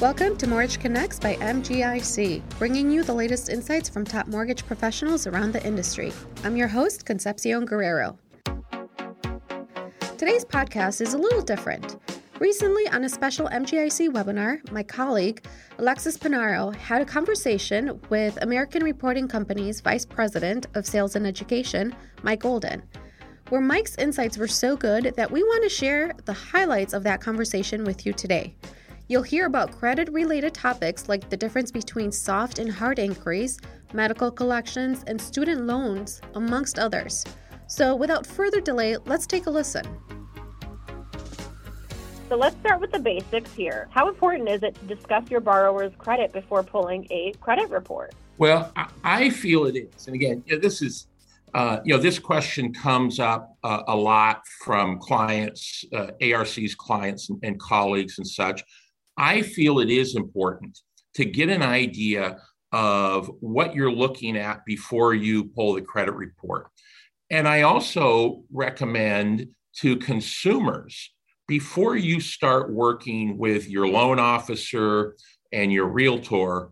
Welcome to Mortgage Connects by MGIC, bringing you the latest insights from top mortgage professionals around the industry. I'm your host, Concepcion Guerrero. Today's podcast is a little different. Recently, on a special MGIC webinar, my colleague, Alexis Panaro, had a conversation with American Reporting Company's Vice President of Sales and Education, Mike Olden, where Mike's insights were so good that we want to share the highlights of that conversation with you today. You'll hear about credit related topics like the difference between soft and hard inquiries, medical collections, and student loans, amongst others. So, without further delay, let's take a listen. So, let's start with the basics here. How important is it to discuss your borrower's credit before pulling a credit report? Well, I feel it is. And again, this is uh, you know, this question comes up uh, a lot from clients, uh, ARC's clients and, and, colleagues and such. I feel it is important to get an idea of what you're looking at before you pull the credit report. And I also recommend to consumers before you start working with your loan officer and your realtor,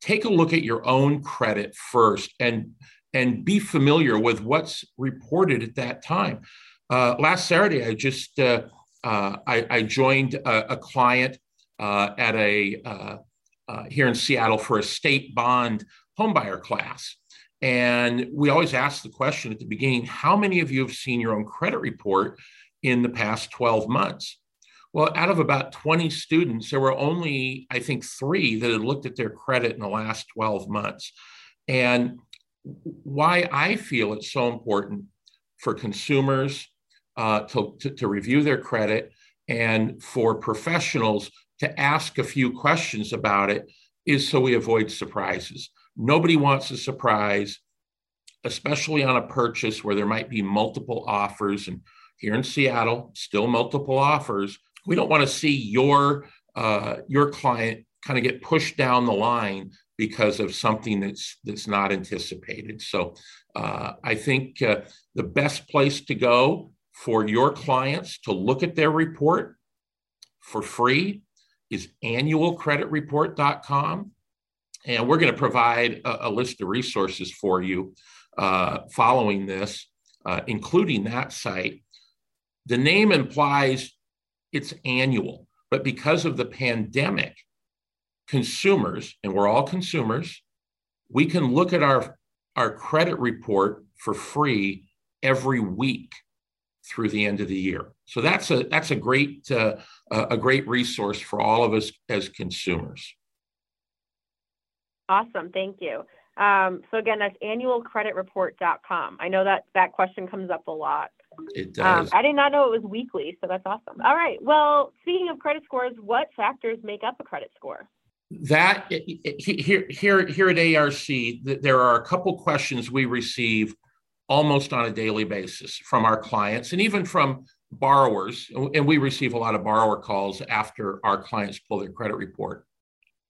take a look at your own credit first and and be familiar with what's reported at that time. Uh, last Saturday, I just uh, uh, I, I, joined a, a client at a uh, uh, here in Seattle for a state bond homebuyer class. And we always ask the question at the beginning how many of you have seen your own credit report in the past 12 months? Well, out of about 20 students, there were only, I think, three that had looked at their credit in the last 12 months. And why I feel it's so important for consumers uh, to, to, to, review their credit and for professionals to ask a few questions about it is so we avoid surprises. Nobody wants a surprise, especially on a purchase where there might be multiple offers. And here in Seattle, still multiple offers. We don't want to see your uh, your client kind of get pushed down the line because of something that's that's not anticipated. So uh, I think uh, the best place to go for your clients to look at their report for free is annualcreditreport.com. And we're going to provide a, a, list of resources for you uh, following this, uh, including that site. The name implies it's annual, but because of the pandemic, consumers, and we're all consumers, we can look at our, our credit report for free every week through the end of the year. So that's a that's a great uh, a great resource for all of us as consumers. Awesome, thank you. Um, so again, that's annualcreditreport.com. I know that that question comes up a lot. It um, does. Um, I did not know it was weekly, so that's awesome. All right. Well, speaking of credit scores, what factors make up a credit score? That here here here at ARC, there are a couple questions we receive almost on a daily basis from our clients and even from borrowers. And we receive a lot of borrower calls after our clients pull their credit report.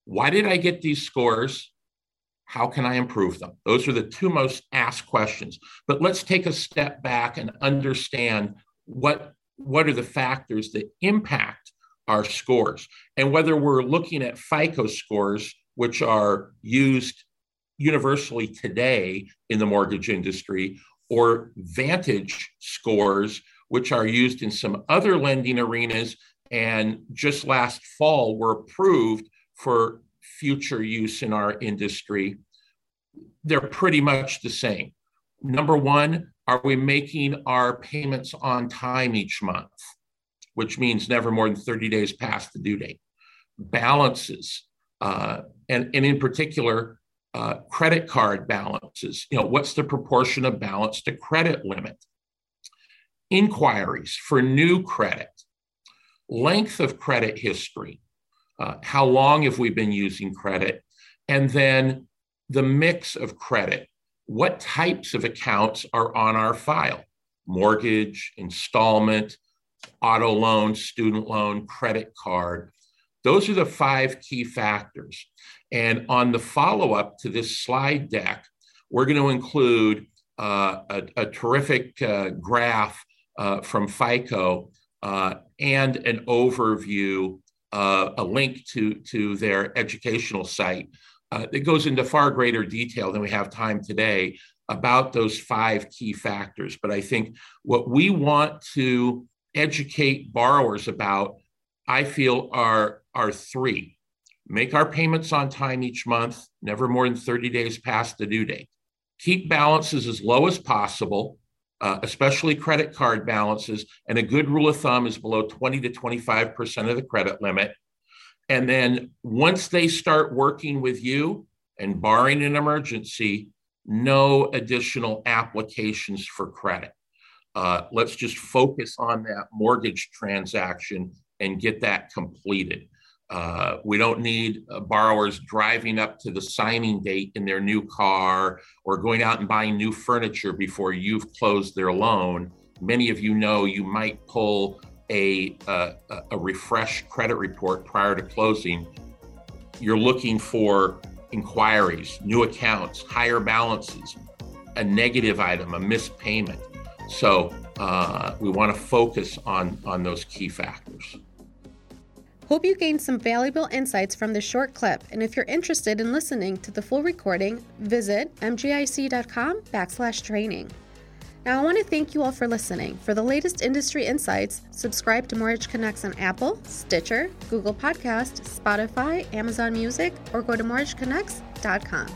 Why did I get these scores? How can I improve them? Those are the two most asked questions. But let's take a step back and understand what, what are the factors that impact our scores and whether we're looking at FICO scores, which are used universally today in the mortgage industry or Vantage scores, which are used in some other lending arenas and just last fall were approved for future use in our industry. They're pretty much the same. Number one, are we making our payments on time each month, which means never more than 30 days past the due date? Balances, uh, and, and in particular, uh, credit card balances. You know, what's the proportion of balance to credit limit? Inquiries for new credit, length of credit history, uh, how long have we been using credit, and then the mix of credit. What types of accounts are on our file? Mortgage, installment, auto loan, student loan, credit card. Those are the five key factors. And on the follow up to this slide deck, we're going to include uh, a, a, terrific uh, graph uh, from FICO uh, and an overview uh, a link to, to their educational site uh, that goes into far greater detail than we have time today about those five key factors. But I think what we want to educate borrowers about, I feel, are, are three. Make our payments on time each month, never more than 30 days past the due date. Keep balances as low as possible, uh, especially credit card balances. And a good rule of thumb is below 20 to 25% of the credit limit. And then once they start working with you and barring an emergency, no additional applications for credit. Uh, let's just focus on that mortgage transaction and get that completed. Uh, we don't need uh, borrowers driving up to the signing date in their new car or going out and buying new furniture before you've closed their loan. Many of you know you might pull a, uh, a refresh credit report prior to closing. You're looking for inquiries, new accounts, higher balances, a negative item, a missed payment. So uh, we want to focus on, on those key factors. Hope you gained some valuable insights from this short clip. And if you're interested in listening to the full recording, visit mgic.com backslash training. Now, I want to thank you all for listening. For the latest industry insights, subscribe to Mortgage Connects on Apple, Stitcher, Google Podcast, Spotify, Amazon Music, or go to mortgageconnects.com.